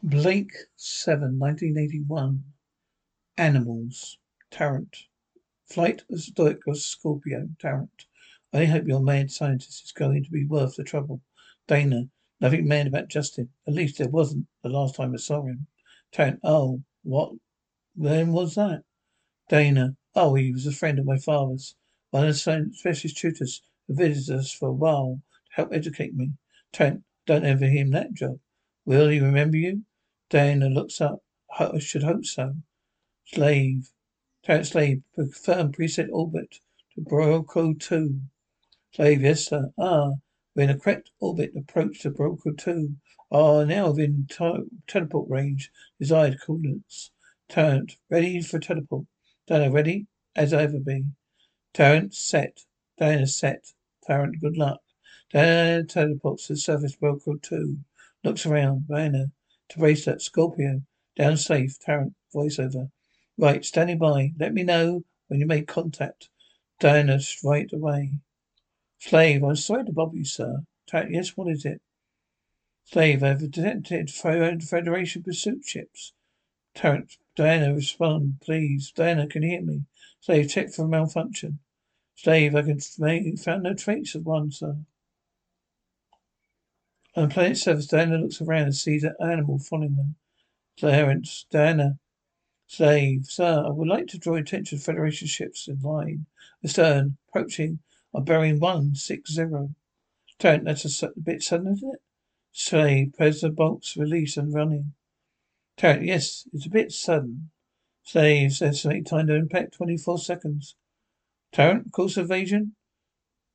Blake 7, 1981. Animals. Tarrant. Flight of Stoic of Scorpio. Tarrant. I hope your mad scientist is going to be worth the trouble. Dana. Nothing mad about Justin. At least there wasn't the last time I saw him. Tarrant. Oh, what? When was that? Dana. Oh, he was a friend of my father's. One of the specialist tutors who visited us for a while to help educate me. Tarrant. Don't envy him that job. Will he remember you? Dana looks up. I should hope so. Slave. Tarrant Slave. Confirm preset orbit to Bucol 2. Slave. Yes, sir. Ah, we're in a correct orbit approach to Bucol 2. Ah, now within teleport range. Desired coordinates. Tarrant. Ready for teleport. Dana. Ready as ever be. Tarrant. Set. Dana. Set. Tarrant. Good luck. Dana teleports to the surface Bucol 2. Looks around. Dana to bracelet. Scorpio. Down safe. Tarrant. Voiceover. Right. Standing by. Let me know when you make contact. Diana. Right away. Slave. I'm sorry to bother you, sir. Tarrant. Yes, what is it? Slave. I've detected Federation pursuit ships. Tarrant. Diana, respond, please. Diana, can you hear me? Slave, check for malfunction. Slave, I can found no trace of one, sir. On the planet surface, Diana looks around and sees an animal following them. Clarence, Diana, slave, sir, I would like to draw attention to Federation ships in line. Astern, approaching on bearing 160. Tarrant, that's a, bit sudden, isn't it? Slave, President bolts release and running. Tarrant, yes, it's a bit sudden. Slave, estimate time to impact 24 seconds. Tarrant, course evasion.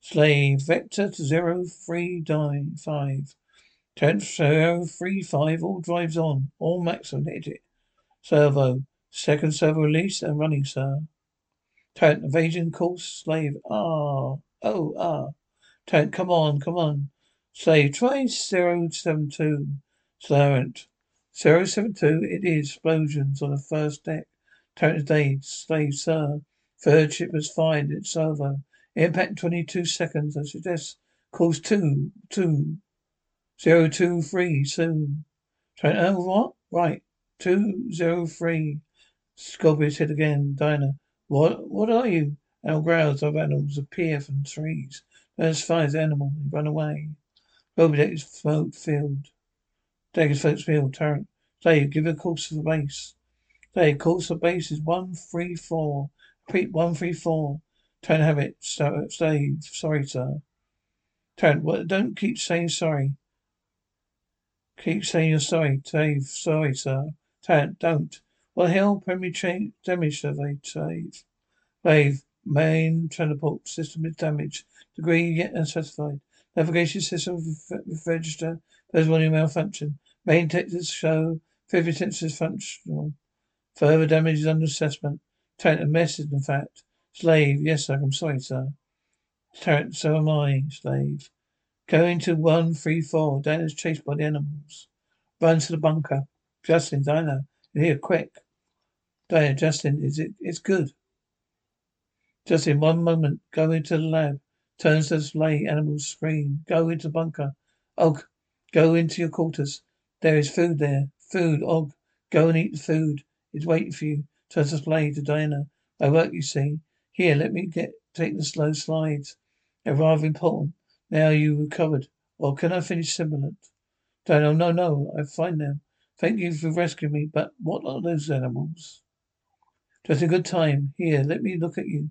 Slave, vector to zero three die five. Zero three five. All drives on. All maximum hit it. Servo. Second servo release and running, sir. Tarrant. Evasion course. Slave. Ah. Oh, ah. Tarrant. Come on. Come on. Slave. Try zero seven two. Tarrant. Zero seven two. It is. Explosions on the first deck. Tarrant is Slave, sir. Third ship has fired its servo. Impact twenty two seconds. I suggest course two. Two. Zero two three soon. Trying oh what? Right. Two zero three. Scorpio's hit again. Dinah. What what are you? Animal growls of animals appear from trees. Fires animal. They run away. Robodeck is float filled. Is float filled. Tarrant, Slave, give a course the base. Slave, course for base is one three four. Repeat one three four. Turn have it. Slave. Sorry, sir. Turn. Well, don't keep saying sorry. Keep saying you're sorry. Dave, sorry, sir. Tant, don't. The hell? Primary change damage survey, Dave. Dave, main teleport system is damaged. Degree yet unspecified. Navigation system register. There's one malfunction. Main detectors show 50 sensors functional. Further damage is under assessment. Tarrant, a message, in fact. Slave, yes, sir, I'm sorry, sir. Tarrant, so am I, slave. Going to 134. Dana's chased by the animals. Runs to the bunker. Justin, Dana, here, quick. Dana, Justin, is it? It's good. Justin, one moment. Go into the lab. Turns to display. Animals scream. Go into the bunker. Og, go into your quarters. There is food there. Food, Og. Go and eat the food. It's waiting for you. Turns to display to Diana. My work, you see. Here, let me get take the slow slides. They're rather important. Now you recovered. Or can I finish simulant? Daniel, no, no, I'm fine now. Thank you for rescuing me, but what are those animals? Just a good time. Here, let me look at you.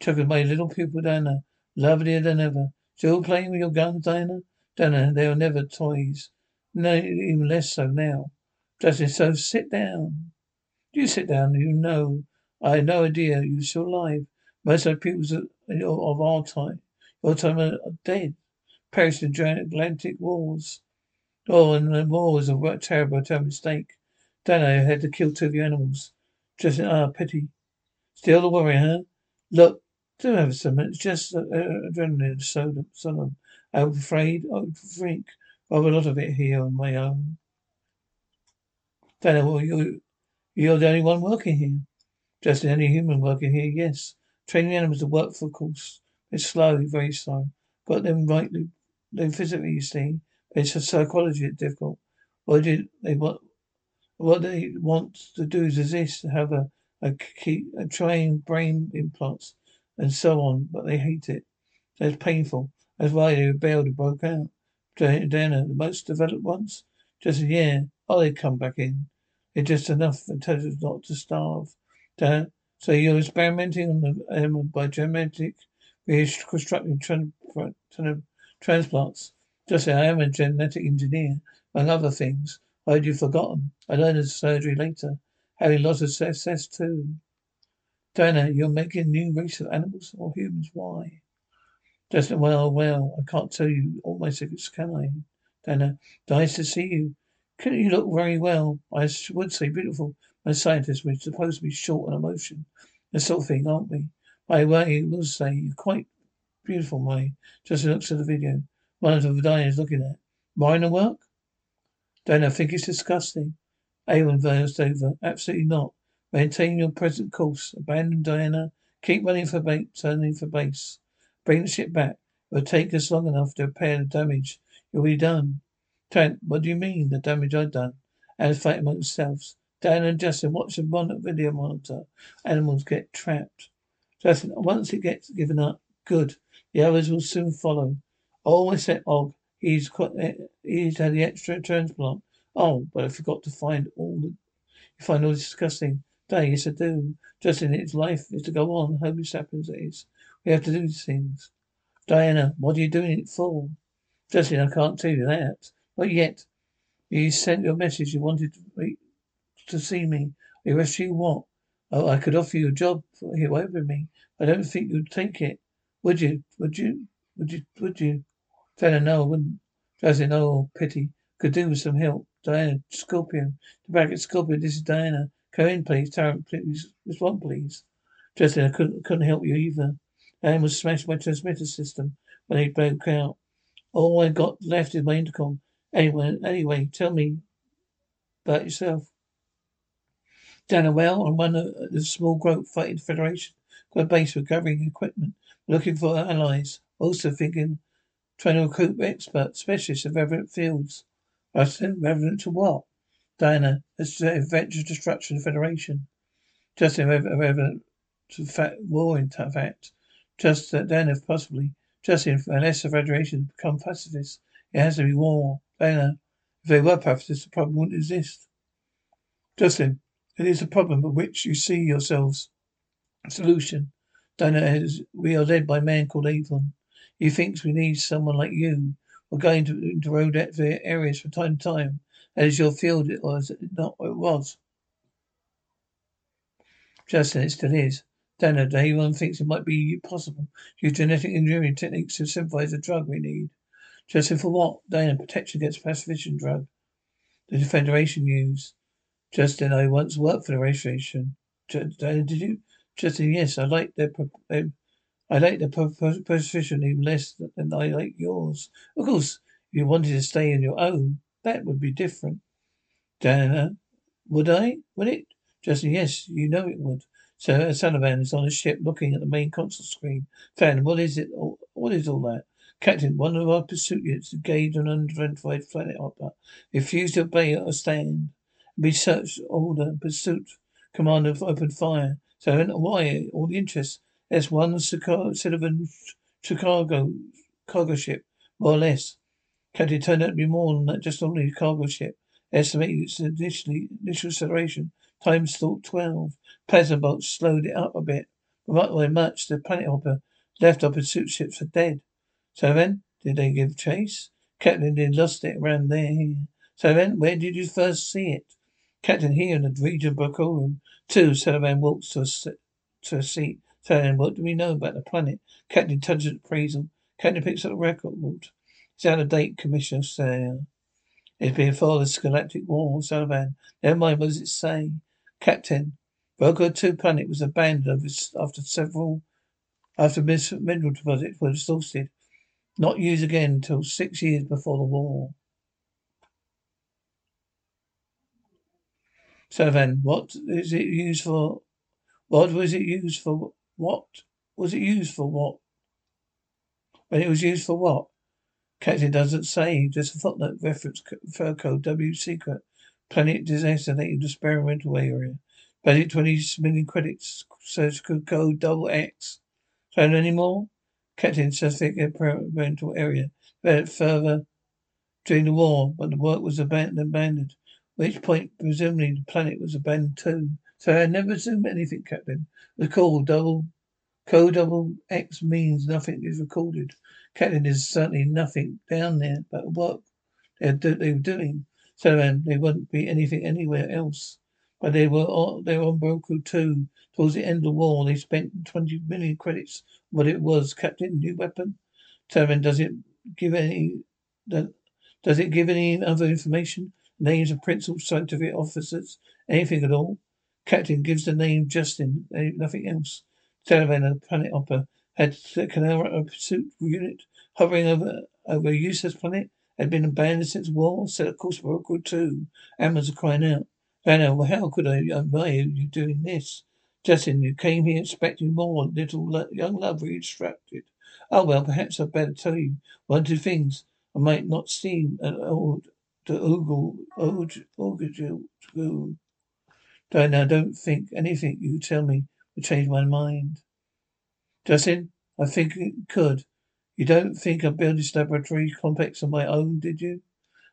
Chucking my little pupil Diana. Lovelier than ever. Still playing with your guns, Diana? Diana, they are never toys. No, even less so now. Justin, so sit down. Do you sit down? You know, I had no idea you were still alive. Most of the pupils of our time your time are dead. Perished in Atlantic wars. Oh, and the war was a terrible, terrible mistake. I had to kill two of the animals. Just, ah, pity. Still the worry, huh? Look, do have some. It's just uh, adrenaline, soda, some. I'm afraid I would drink rather a lot of it here on my own. Dana, well, you, you're the only one working here. Just the only human working here, yes. Training animals to work for, of course. It's slow, very slow. Got them right, they physically, you see. It's a psychology it's difficult. Why did they what What they want to do is this, have a, a keep a trying brain implants and so on, but they hate it. That's painful. That's why they rebelled and broke out. Diana, the most developed ones? Just a year. Oh, they come back in. They're just enough intelligence not to starve. Diana, so you're experimenting on the animal by genetic reconstructing tran- transplants. Just say I am a genetic engineer, among other things. Why had you forgotten? I learned of surgery later. Having lots of success too. Diana, you're making a new race of animals or humans. Why? Just well, well, I can't tell you all my secrets, can I? Diana, nice to see you. Can you look very well? I would say beautiful. My scientists, we're supposed to be short on emotion. That sort of thing, aren't we? The way, I will say you're quite beautiful, May. Just looks at the video. One of the Diana's looking at. Minor work? Diana, I think it's disgusting. Avon versed over. Absolutely not. Maintain your present course. Abandon Diana. Keep running for base, turning for base. Bring the ship back. It will take us long enough to repair the damage. You'll be done. Trent, what do you mean, the damage I've done? And fight among themselves. Dan and Justin watch the video monitor. Animals get trapped. Justin, once it gets given up, good. The others will soon follow. Oh, I said Og. He's got, eh, he's had the extra transplant. Oh, but I forgot to find all the, you find all disgusting. Day, yes I do. Justin, its life is to go on. Hope it happens it is. We have to do these things. Diana, what are you doing it for? Justin, I can't tell you that. But yet. You sent your message. You wanted to, to see me. You rescue you what? Oh, I could offer you a job here with me. I don't think you'd take it. Would you? Would you? Would you? Would you? Diana, no, I wouldn't. Justin, oh, pity. Could do with some help. Diana, Scorpion. The bracket Scorpion, this is Diana. Come in, please. Tarrant, please. Respond, please. Justin, I couldn't, couldn't help you either. Diana was smashed my transmitter system when it broke out. All I got left is my intercom. Anyway, anyway, tell me about yourself. Diana, well, I'm one of the small group fighting Federation. Got a base for gathering equipment, looking for allies. Also thinking, trying to recruit experts, specialists in relevant fields. Justin, relevant to what? Diana, eventual destruction of the Federation. Justin, relevant to fact, war in fact. Just that then, if possibly, Justin, unless the Federation become pacifists, it has to be war. Diana, if they were pacifists, the problem wouldn't exist. Justin, it is a problem of which you see yourselves solution. Diana, we are led by a man called Avon. He thinks we need someone like you. We're going to, into road areas from time to time. That is your field, it was not it was. Justin, it still is. Diana, Avon thinks it might be possible to use genetic engineering techniques to synthesize the drug we need. Justin, for what? Diana, protection against pacifism drug. The Federation use. Justin, I once worked for the Federation. Uh, did you? Justin, yes, I like their, um, I like their position even less than I like yours. Of course, if you wanted to stay on your own, that would be different. Diana, would I? Would it? Justin, yes, you know it would. So uh, Servalan is on a ship looking at the main console screen. Fan, what is it? What is all that? Captain, one of our pursuit units engaged an unidentified planet hopper. Refused to obey or stand. Be search order pursuit. Commander opened fire. So why all the interest? There's one Servalan Chicago cargo ship, more or less. Captain turned out to be more than that, just only a cargo ship. Estimated its initially initial acceleration times thought twelve. Plasma bolt slowed it up a bit. But not by much. The planet hopper left our pursuit ships for dead. So then, did they give chase? Captain, they lost it around there. So then, where did you first see it? Captain, here in the region Bokorum. Two, Servalan walks to a, to a seat. Servalan, what do we know about the planet? Captain touches appraisal. Captain picks up the record. It's out of date, Commissioner. It's been for the Galactic War, Servalan. Never mind, what does it say? Captain, Bucol 2 planet was abandoned after several, after mineral deposits were exhausted. Not used again until six years before the war. Servalan, what is it used for? What was it used for? What was it used for? What? When it was used for what? Captain doesn't say. Just a footnote reference fur code W secret. Planet designated experimental area. Budget 20 million credits. Search code double X. Found any more? Captain, specific experimental area. Further during the war, but the work was abandoned. abandoned. Which point, presumably, the planet was abandoned too. So I never assume anything, Captain. The call double code double X means nothing is recorded. Captain, there's certainly nothing down there but what they, were doing. So then there wouldn't be anything anywhere else. But they were on, they were on Roku too. Towards the end of the war, they spent 20 million credits. What it was, Captain, new weapon. Terran, um, does it give any? Does it give any other information? Names of principal scientific officers? Anything at all? Captain gives the name Justin. Eh, nothing else. Televan, planet opera, had a canal pursuit unit hovering over over a useless planet. Had been abandoned since war. Set of course Roku too. Amazons are crying out. Vanna, well, how could I admire you doing this? Justin, you came here expecting more. Little lo- young love distracted. Oh, well, perhaps I'd better tell you one or two things. I might not seem an old to Ogle, Ogle, Diana, don't think anything you tell me will change my mind. Justin, I think it could. You don't think I built this laboratory complex on my own, did you?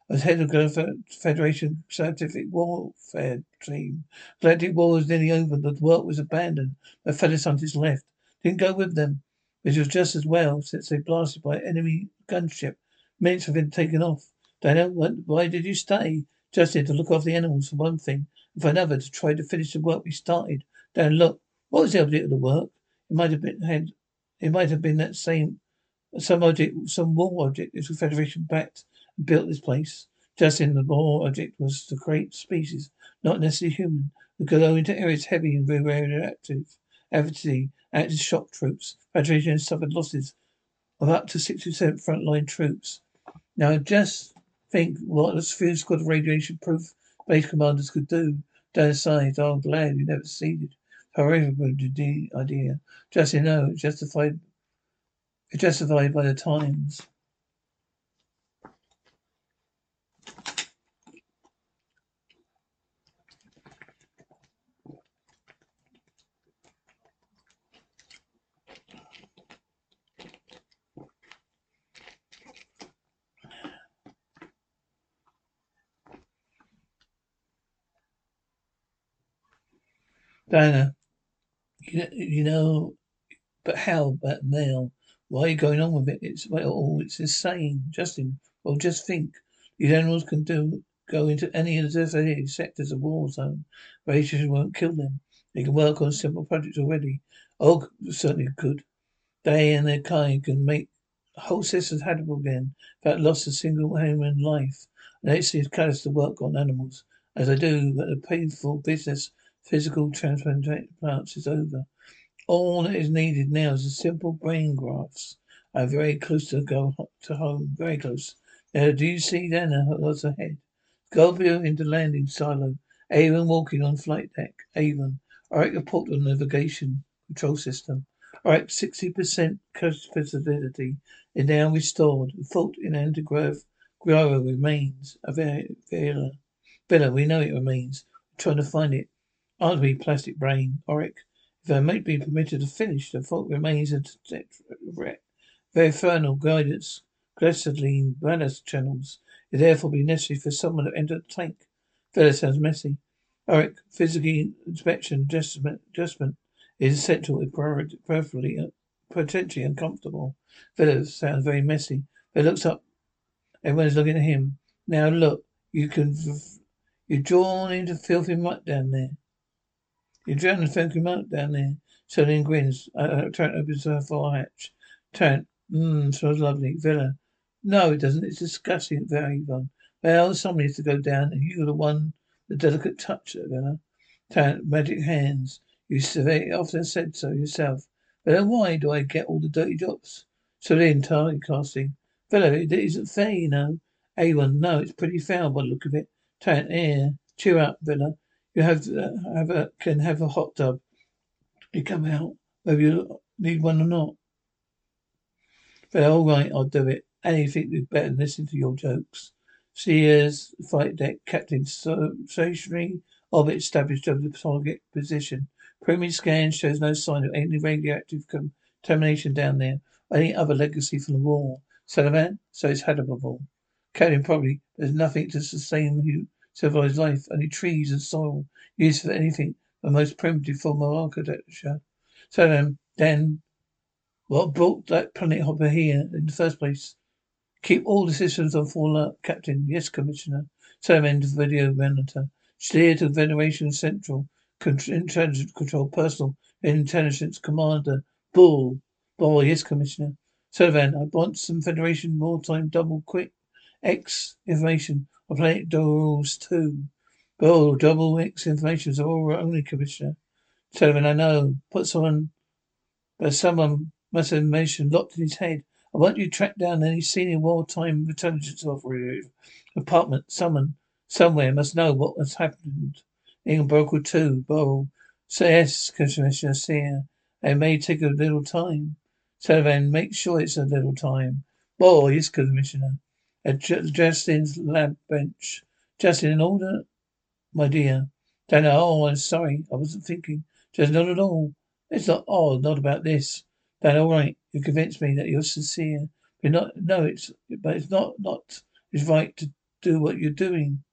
As head of the Federation Scientific Warfare Team, Galactic War was nearly over. The work was abandoned. My fellow scientists left. Didn't go with them, which was just as well, since they blasted by enemy gunship. Minutes have been taken off. Dana, why did you stay? Justin, to look after the animals for one thing, and for another, to try to finish the work we started. Dan, look, what was the object of the work? It might have been had. It might have been that same some object, some war object. This Federation backed and built this place. Just in the war object was to create species, not necessarily human, could go into areas heavy and radioactive. Activity, active shock troops. Federation suffered losses of up to 60% frontline troops. Now just think what a few squad of radiation proof base commanders could do. Aside, oh, I'm glad you never ceded. However, the idea. Just you know, justified, justified by the times. Diana, you know, you know, but how about now? Why are you going on with it? It's well, oh, it's insane, Justin. Well, just think. These animals can do go into any of the sectors of war zone. Radiation won't kill them. They can work on simple projects already. Oh, certainly could. They and their kind can make whole systems habitable again without loss of single human life. And it's callous to work on animals, as I do, but the painful business Physical transplants is over. All that is needed now is a simple brain grafts. I am very close to go to home. Very close. Now, do you see then what's ahead? Scorpio into landing silo. Avon walking on flight deck. Avon. Alright, report on navigation control system. Alright, 60% capacity is now restored. Fault in antigrav Guerrero remains. Vila. Vila, we know it remains. We're trying to find it. Arguably plastic brain, Orac. If I might be permitted to finish, the fault remains a infernal guidance, gasoline ballast channels. It therefore be necessary for someone to enter the tank. Fella sounds messy. Orac, physical inspection adjustment, adjustment is essential if preferably uh, potentially uncomfortable. Fella sounds very messy. He looks up. Everyone's looking at him. Now look, you can, you're drawn into filthy muck down there. And found him out down there. Soolin grins. Uh, Tarrant opens her fire hatch. Tarrant, mmm, smells lovely. Vila. No, it doesn't. It's disgusting. Very Yvonne. Well, somebody has to go down, and you're the one, the delicate touch, Vila. Tarrant, magic hands. You often said so yourself. Vila, why do I get all the dirty jobs? Soolin, target casting. Vila, it isn't fair, you know. A1, no, it's pretty foul by the look of it. Tarrant, air. Cheer up, Vila. You have uh, have a can have a hot tub. You come out whether you need one or not. But all right, I'll do it. Anything is better than listening to your jokes. Sears flight deck captain stationary orbit established over the target position. Preliminary scan shows no sign of any radioactive contamination down there any other legacy from the war. Sullivan, so it's habitable. Captain, probably there's nothing to sustain civilized life, only trees and soil, used for anything the most primitive form of architecture. So then what brought that planet hopper here in the first place? Keep all the systems on full alert, Captain. Yes, Commissioner. Servalan to video monitor. Steer to Federation Central. Intelligence Control Personal Intelligence Commander. Borr. Borr, yes, Commissioner. Servalan, I want some Federation more wartime double quick X information on planet Dorals 2. Borr, double X information is all only, Commissioner. Servalan, I know. Put someone, but someone must have information locked in his head. I want you to track down any senior wartime intelligence operative apartment. Someone, somewhere, must know what has happened. In Bucol 2, Burrow. Say yes, Commissioner Sleer. It may take a little time. Servalan, make sure it's a little time. Boy, yes, Commissioner. Justin's lab bench. Justin, in order, my dear. Dana, oh, I'm sorry. I wasn't thinking. Just not at all. It's not, oh, not about this. Dan, all right. You convinced me that you're sincere. But not, no, it's, but it's not, not, it's right to do what you're doing.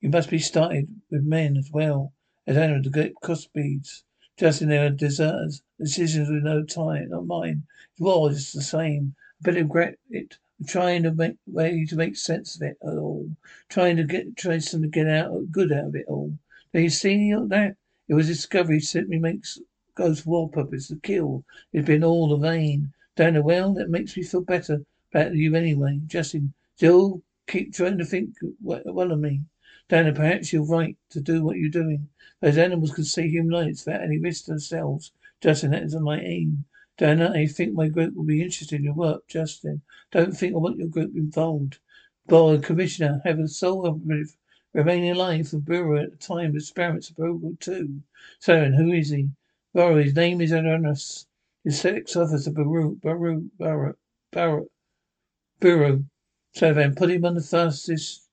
You must be started with men as well as animals to get cost beads. Just in there are deserters. Decisions with no time, not mine. It was the same. I bet regret it. Trying to make way to make sense of it all. Trying to get trying to get out good out of it all. Now you see that? It was discovery simply makes goes for war purpose to kill. It's been all the vain. Dana, well, that makes me feel better about you anyway. Justin, still keep trying to think well of me. Dana, perhaps you're right to do what you're doing. Those animals can see human lights without any risk to themselves. Justin, that isn't my aim. Dana, I think my group will be interested in your work, Justin. Don't think I want your group involved. Boy, Commissioner, have a sole operative remaining alive for Bureau at the time of experiments of Protocol 2. Siren, who is he? Burrow, his name is Ardus. His sex officer, Baru, Baru, Baru, Baru, Baru. Servalan, put him on the fastest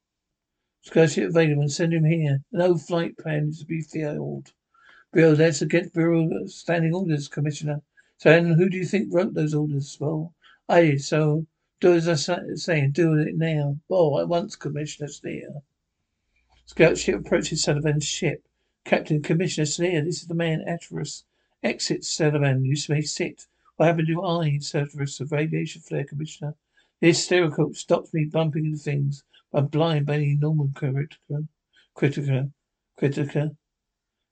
Scotia available and send him here. No flight plan is to be filled. Bill, that's against Bureau standing orders, Commissioner. And who do you think wrote those orders? Well, I did, so do as I say and do it now. Well, at once, Commissioner Sleer. Scout ship approaches Servalan's ship. Captain Commissioner Sleer, this is the man Ardus. Exit, Servalan. You may sit. What happened to your eye, Cerberus, of radiation flare, Commissioner? This stereoscope stops me bumping into things. I'm blind by any normal critica. Critica. Critica.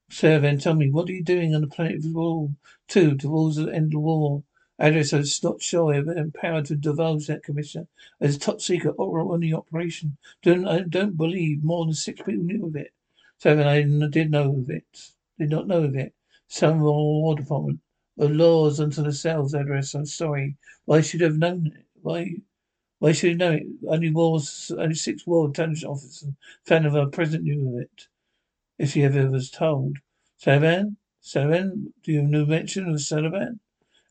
Servalan, tell me, what are you doing on the planet wall? Two, towards the end of the war. Ardus is not sure I'm empowered to divulge that, Commissioner. As a top secret on the operation. Don't, I don't believe more than six people knew of it. Servalan, I did know of it. Did not know of it. Some War Department. The laws unto the cells address. I'm sorry. Why should have known it? Why? Why should have known it? Only wars, only six war intelligence officers found of our president knew of it. If he ever was told. Servalan? Servalan? Do you know mention of Servalan?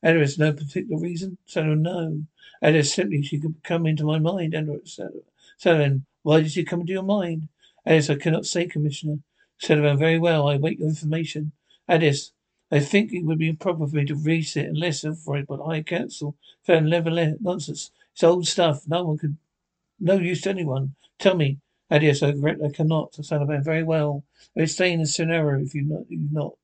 Alice, no particular reason? Servalan, no. Alice, simply she could come into my mind. Alice, uh, Servalan, why did she come into your mind? Alice, I cannot say, Commissioner. Servalan, very well. I wait your information. Ardus, I think it would be improper for me to read it unless authorized by the High Council. Found level nonsense. It's old stuff. No one could, no use to anyone. Tell me. Ardus, I cannot. Servalan, very well. I in the scenario if you not, you not.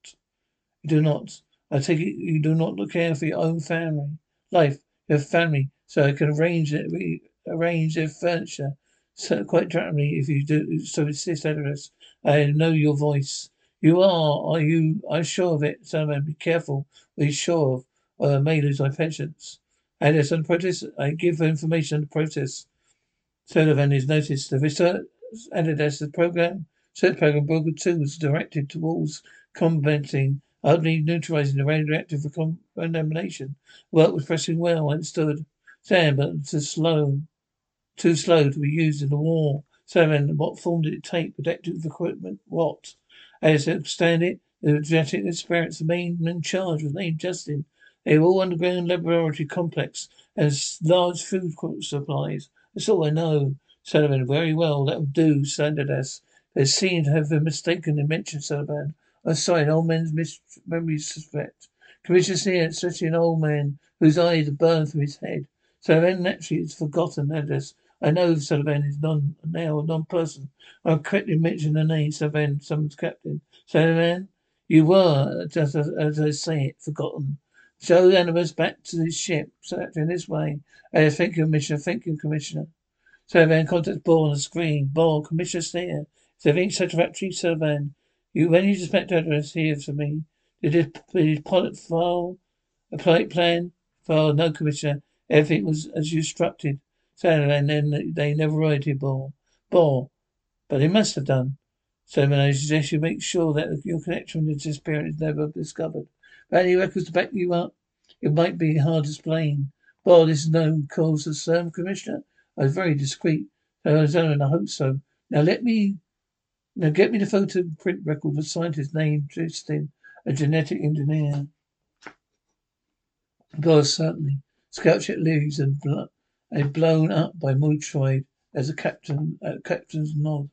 You do not. I take it you do not look care for your own family. Life, your family, so I can arrange it, arrange their furniture. So quite dramatically, if you do so insist, Ardus. I know your voice. You are, are you, I'm sure of it, Servalan. Be careful what you're sure of, or I may lose my. Alice, on protest, I give information on the protest. Servalan is noticed. The research Ardus, the program, search program Bucol 2 was directed towards combating, utterly neutralizing the radioactive contamination. Work was pressing well, I understood. Sam, but too slow, too slow to be used in the war. Servalan, what form did it take? Protective equipment? What? As I understand it, the genetic experiments, the main in charge was named Justin. They were all underground laboratory complex and large food supplies. That's all I know. Servalan, very well, that'll do, Sanders. They seem to have been mistaken in mention, Servalan. Sorry, an old man's mis- memory suspect. Commissioner here, especially an old man whose eyes burned from his head. Servalan naturally is forgotten, Sanders. I know Servalan is non now a non person. I've correctly mentioned the name Servalan, someone's captain. Servalan, you were, just as, as I say it, forgotten. Show animals back to his ship. in this way. Uh, thank you, Commissioner. Thank you, Commissioner. Servalan contacts Borr on the screen. Borr, Commissioner Sleer. Is everything satisfactory, Servalan? You, when you the address here for me? Did this, did pilot file a pilot plan? File, no, Commissioner. Everything was as you instructed. Servalan, then they never here, Borr. Borr. But they must have done. Servalan, I suggest you make sure that your connection with the disappearance is never discovered. Any records to back you up? It might be hard to explain. Well, this is no cause of concern, Commissioner. I was very discreet. I I hope so. Now let me now get me the photo print record of a scientist named Justin, a genetic engineer. God, certainly. Scout ship leaves and, bl- blown up by Murgatroyd as a captain, uh, captain's nod.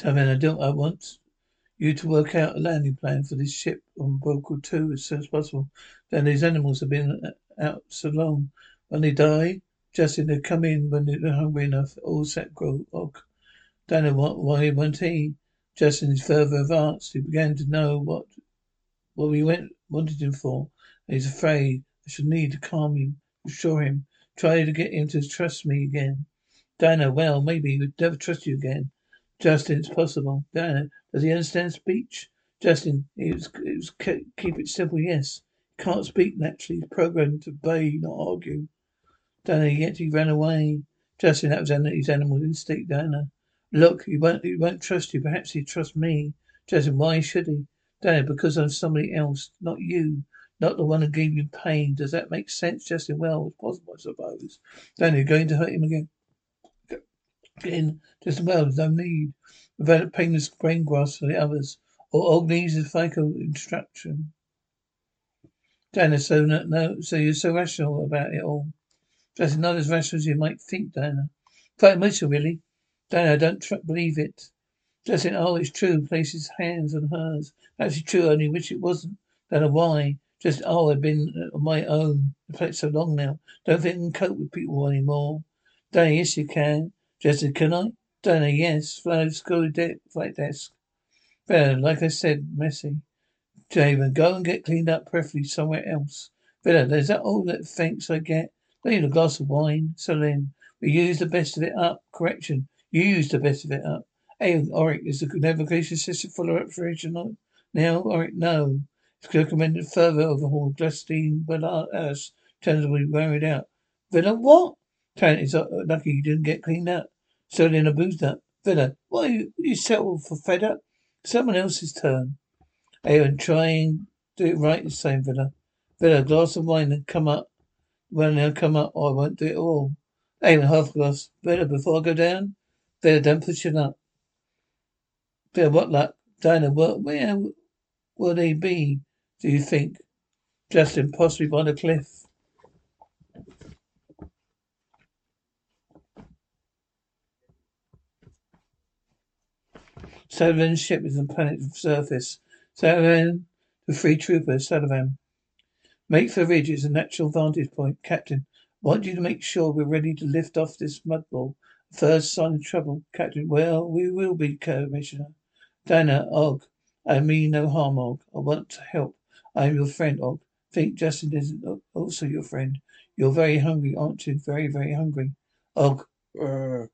So then I don't I want you to work out a landing plan for this ship on Bucol 2 as soon as possible. Then these animals have been uh, out so long. When they die, Justin, they come in when they're hungry enough, all set grow og. Daniel, why won't he? Justin is further advanced. He began to know what what we went wanted him for. And he's afraid I should need to calm him, assure him, try to get him to trust me again. Dana, well, maybe he would never trust you again. Justin, it's possible. Diana, does he understand speech? Justin, it was, it was keep it simple, yes. Can't speak naturally. He's programmed to obey, not argue. Diana, yet he ran away. Justin, that was his animal instinct, Diana. Look, he won't, he won't trust you. Perhaps he'd trust me. Justin, why should he? Diana, because I'm somebody else, not you. Not the one who gave you pain. Does that make sense, Justin? Well, it's possible, I suppose. Diana, you're going to hurt him again in just well, no need. Develop painless brain grass for the others. Or Og needs a FICO instruction. Dana, so no, no, so you're so rational about it all. Just not as rational as you might think, Dana. Quite emotional, really. Dana, I don't tr- believe it. Justin, oh, it's true. Places hands on hers. Actually true, only wish it wasn't. Dana, why? Just, oh, I've been uh, on my own for so long now. Don't think I can cope with people anymore. Dana, yes, you can. Jessica, can I? Don't yes. Flight school de- flight desk. Vila, like I said, messy. Javen, go and get cleaned up, preferably somewhere else. Vila, uh, is that all that thanks I get? Need a glass of wine. Soolin, we use the best of it up. Correction, you used the best of it up. Hey, Orac, is the navigation system full of operational now? Orac, no. It's recommended further overhaul. Gladstein, uh, but us turns will be worried out. Vila, what? Tarrant is lucky you didn't get cleaned up. Certainly in a boozed up. Vila, why you, you settle for fed up? Someone else's turn. Aaron, try and do it right this time, Vila. Vila, glass of wine and come up. Well, now come up, or I won't do it all. Aaron, half glass. Vila, before I go down? Vila, don't push it up. Vila, what luck? Dinah, where, where will they be, do you think? Justin, possibly by the cliff. Servalan's ship is on the planet's surface. Servalan, the three troopers, Servalan. Make for the ridge is a natural vantage point. Captain, I want you to make sure we're ready to lift off this mudball. First sign of trouble. Captain, well, we will be, Commissioner. Dana, Og, I mean no harm, Og. I want to help. I am your friend, Og. Think Justin is also your friend. You're very hungry, aren't you? Very, very hungry. Og. Urgh.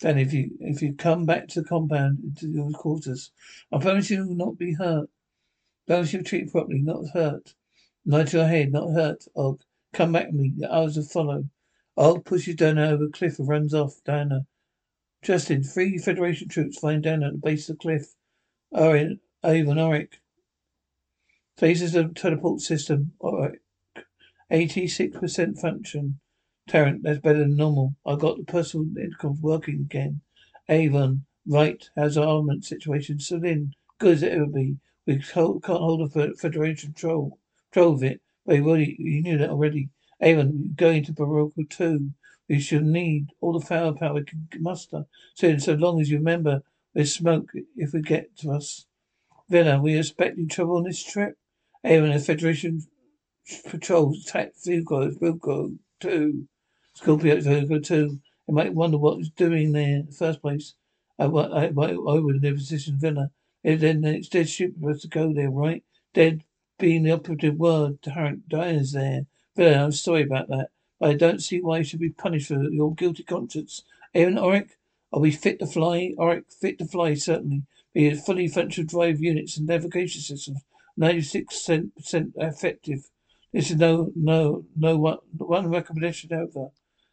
Then if you if you come back to the compound into your quarters, I promise you will not be hurt. I promise you treat properly, not hurt. Nod your head, not hurt. Og, come back with me. The others will follow. Og pushes Dana over a cliff and runs off. Dana. Justin, three Federation troops find Dana at the base of the cliff. Owen, Avon, Orac. Faces the teleport system. Orac. 86% function. Tarrant, that's better than normal. I've got the personal intercom working again. Avon, right. How's the armament situation? So then, good as it ever be. We can't hold a Federation control, control of it. But you, already, you knew that already. Avon, we're going to Baroka too. We should need all the firepower we can muster. So, so long as you remember, there's smoke if we get to us. Vila, we expecting trouble on this trip? Avon, the Federation patrols attack Vugo, Vugo too. Scorpio Vugo too. You might wonder what it's doing there in the first place. I, I, I, I would never position Vila. Then it's dead stupid for to go there, right? Dead being the operative word. Diana's there. Vila, I'm sorry about that. But I don't see why you should be punished for your guilty conscience. Aaron Orac, are we fit to fly? Orac, fit to fly, certainly. We have fully functional drive units and navigation systems. 96% effective. This is no, no, no one, one recommendation over.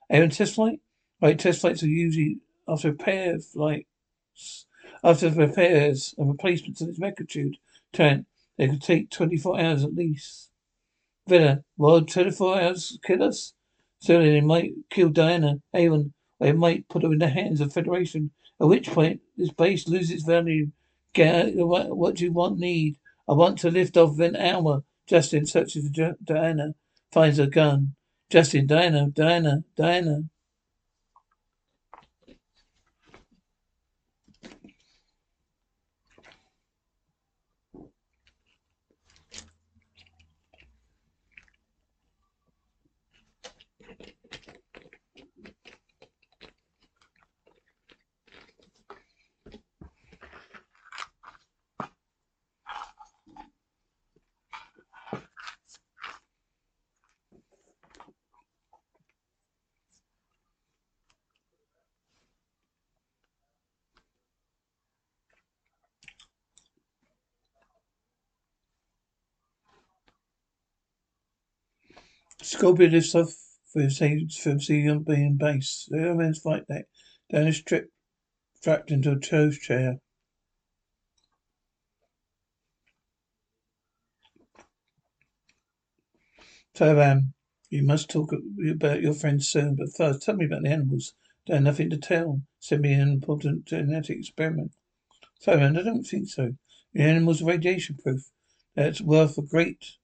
Aaron test flight? Right, test flights are usually after repair flights, after repairs and replacements of its magnitude. Trent, they could take 24 hours at least. Vila, well, 24 hours kill us? Certainly they might kill Diana. Avon, they might put her in the hands of Federation, at which point this base loses value. Get what, what do you want, need? I want to lift off Van Alma. Justin searches Diana, finds a gun. Justin, Diana, Diana, Diana. Scorpio lifts off from Celium being base. The airman's flight deck. Down a strip strapped into a tow chair. Tavam, um, you must talk about your friends soon, but first tell me about the animals. They have nothing to tell. Send me an important genetic experiment. Tavam, I don't think so. The animals are radiation proof. That's worth a great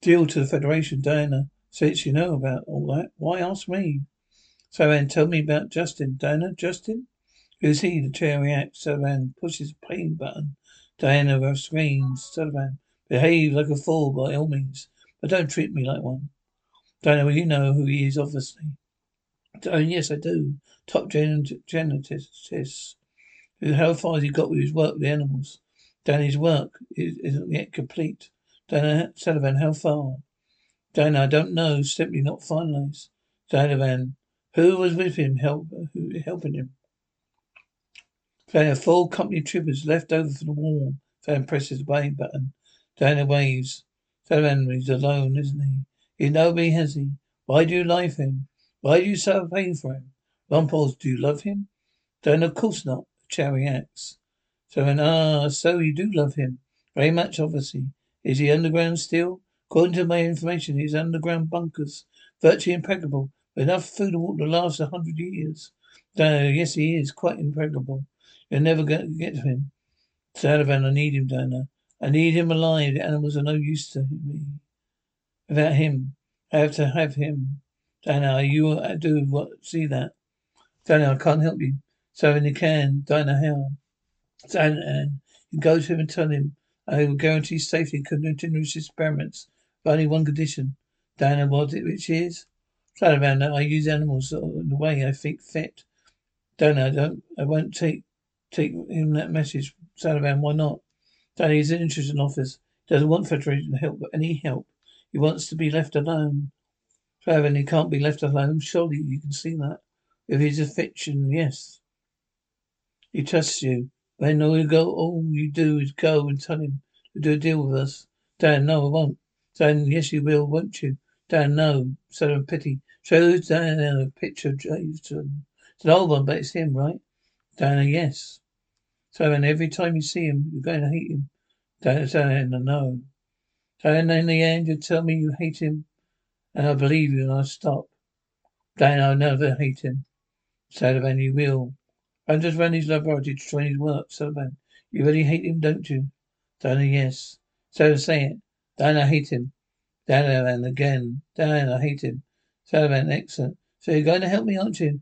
deal to the Federation, Diana. Since you know about all that, why ask me? Saran, tell me about Justin. Diana, Justin? Who's he? The chair reacts. Servalan pushes a plane button. Diana screams. Servalan, behave like a fool by all means, but don't treat me like one. Diana, well, you know who he is, obviously. Oh, yes, I do. Top gen- genetist. How far has he got with his work with the animals? Danny's work is, isn't yet complete. Diana Servalan, how far? Diana, I don't know. Simply not finalized. Van, who was with him, help, who, helping him? Diana, full company troopers left over for the war. Van presses the way button. Diana waves. Van, he's alone, isn't he? You know me, has he? Why do you like him? Why do you suffer pain for him? Rumpels, do you love him? Diana, of course not. Cherry acts. So, ah, so you do love him. Very much, obviously. Is he underground still? According to my information, his underground bunkers virtually impregnable, with enough food and water to last a hundred years. Uh, yes, he is quite impregnable. You'll never get, get to him. Servalan, I need him, Diana. I need him alive. The animals are no use to me. Without him, I have to have him. Diana, you do what? See that? Diana, I can't help you. So you can. Diana, how? Diana, you go to him and tell him I will guarantee safety continuous experiments. But only one condition. Diana, what it which is? Servalan, I use animals in the way I think fit. Diana, I don't I won't take take him that message. Servalan, why not? Diana, he's an interesting office. He doesn't want Federation help but any help. He wants to be left alone. Servalan, he can't be left alone. Surely you can see that. If he's a fiction, yes. He trusts you. Then all you go all you do is go and tell him to do a deal with us. Dan, no, I won't. Dan, yes, you will, won't you? Dan, no. Of pity. Shows Dan a picture of Jason. It's an old one, but it's him, right? Diana, yes. So, and every time you see him, you're going to hate him. Diana, Diana, no. Diana, in the end, you tell me you hate him, and I believe you, and I stop. Dan, I'll never hate him. Servalan, you will. I'm just running his laboratory to train his work. Servalan, you really hate him, don't you? Dana, yes. So say it. Dan, I hate him. Dayna, again. Dan, I hate him. Servalan, excellent. So you're going to help me, aren't you?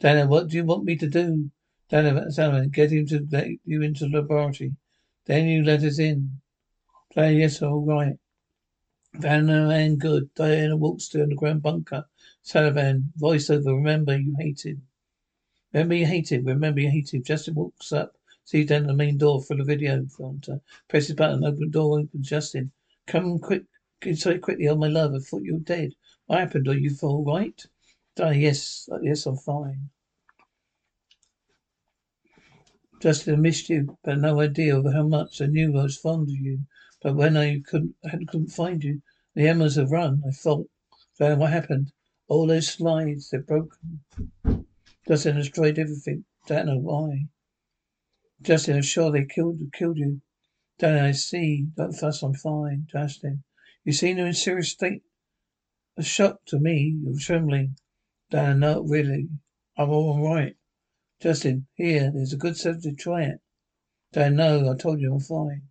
Dayna, what do you want me to do? Dayna, Servalan, get him to let you into the laboratory. Then you let us in. Dayna, yes, all right. Van good. Diana walks to the underground bunker. Servalan, voiceover, remember you hated. Remember you hated. Remember you hated. Justin walks up, sees down the main door for the video counter. Uh, Presses button, open door, opens Justin. Come quick, inside quickly, oh my love, I thought you were dead. What happened? Are you all right? Diana, yes, uh, yes, I'm fine. Justin, I missed you, but no idea of how much I knew I was fond of you. But when I couldn't, I couldn't find you, the embers have run. I thought, then what happened? All those slides, they're broken. Justin destroyed everything. Don't know why. Justin, I'm sure they killed killed you. Don't I see. Don't fuss, I'm fine. Justin. You seem in a serious state a shock to me. You're trembling. Dan, no, really. I'm all right. Justin, here, there's a good sedative. Try it. Dan, no, I told you I'm fine.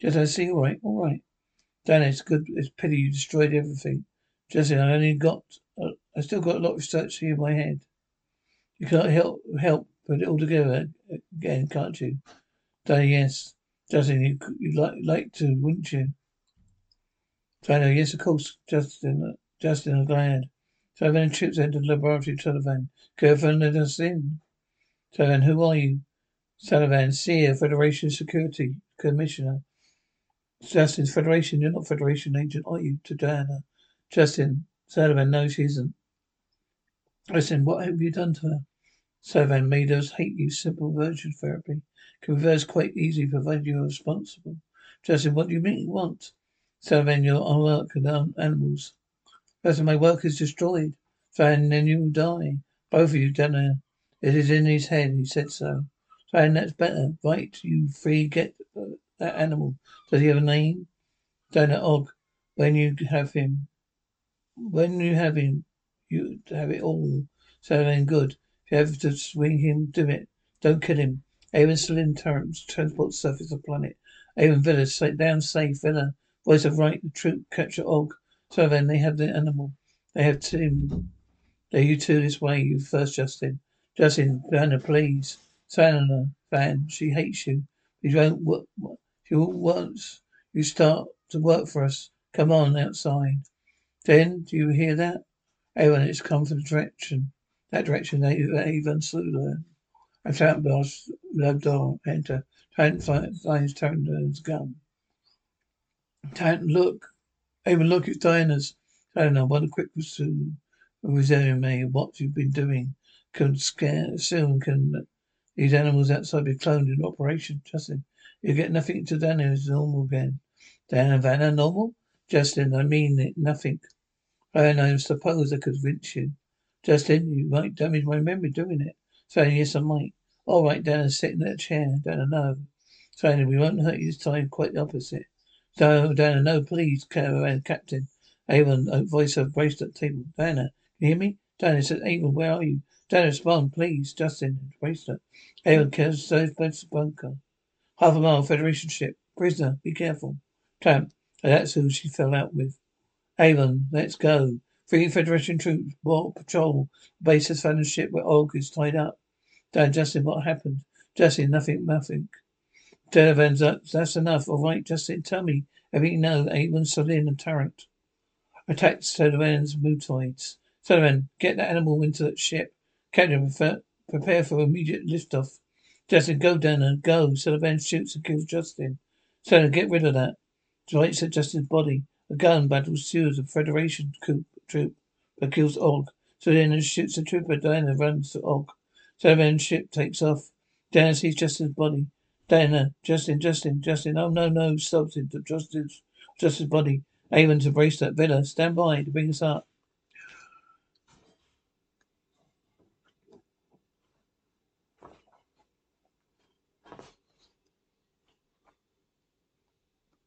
Just I see, all right, all right. Dan, it's good. It's pity you destroyed everything. Justin, I only got. Uh, I still got a lot of research here in my head. You can't help help put it all together again, can't you? Dan, yes. Justin, you you like like to, wouldn't you? Dan, yes, of course. Justin, uh, Justin, I'm glad. Servalan trips into the laboratory. Servalan, Servalan, let us in. Servalan, who are you? Servalan, Sleer, Federation Security Commissioner. Justin, Federation, you're not Federation agent, are you? To Diana. Justin, Servalan, no, she isn't. Listen, what have you done to her? Servalan made us hate you. Simple aversion therapy can reverse quite easily provided you are responsible. Justin, what do you mean you want? Servalan, your work and animals. Justin, my work is destroyed. Servalan, then you will die. Both of you, Diana. It is in his head. He said so. Fine, that's better. Right, you three get uh, that animal. Does he have a name? Donut Og. When you have him, when you have him, you have it all. So then good. If you have to swing him, do it. Don't kill him. Avon in terms, transport surface of planet. Avon Vila, sit down safe, Vila. Voice of right, the troop, capture Og. So then they have the animal. They have Tim. They you two this way, you first, Justin. Justin, Vanna, please. Sanna, Van, she hates you. She won't work. She wants you start to work for us. Come on outside. Then, do you hear that? Everyone, it's come from the direction. That direction, Avon Soolin. A Tarrant boss, love door, enter. Tarrant finds Tarrant's gun. Tarrant, look. Avon, look, it's Diana's. I don't know, what a quick resume of what you've been doing can scare soon can these animals outside be cloned in operation, Justin. You get nothing to Dayna is normal again. Dayna Vanna normal? Justin, I mean it nothing. And I suppose I could convince you. Justin, you might damage my memory doing it. Saying yes I might. All right, Dayna, sit in that chair. Dayna, no. Saying we won't hurt you this time, quite the opposite. No, Dayna, no, please, caravan captain. Avon, a voice of bracelet table. Dayna, can you hear me? Dayna said, Avon, where are you? Don't respond, please. Justin, bracelet. Avon cares so bunker. Half a mile Federation ship. Prisoner, be careful. Tramp. That's who she fell out with. Avon, let's go. Three Federation troops, war patrol. Base has found a ship where Og is tied up. Dan, Justin, what happened? Justin, nothing, nothing. Servalan's up. That's enough. All right, Justin, tell me everything you know. Avon, Soolin, and Tarrant attacked Servalan's mutoids. Servalan, get that animal into that ship. Captain, prepare for immediate liftoff. Justin, go down and go. Servalan shoots and kills Justin. Servalan, get rid of that. Lights at Justin's body. A gun battles Sears, Federation troop, troop but kills Og. So Servalan shoots a trooper. Diana runs to Og. So Servalan's ship takes off. Diana sees Justin's body. Diana, Justin, Justin, Justin. Oh no, no, stops it. Justin's, Justin's body. Avon to brace that Vila. Stand by to bring us up.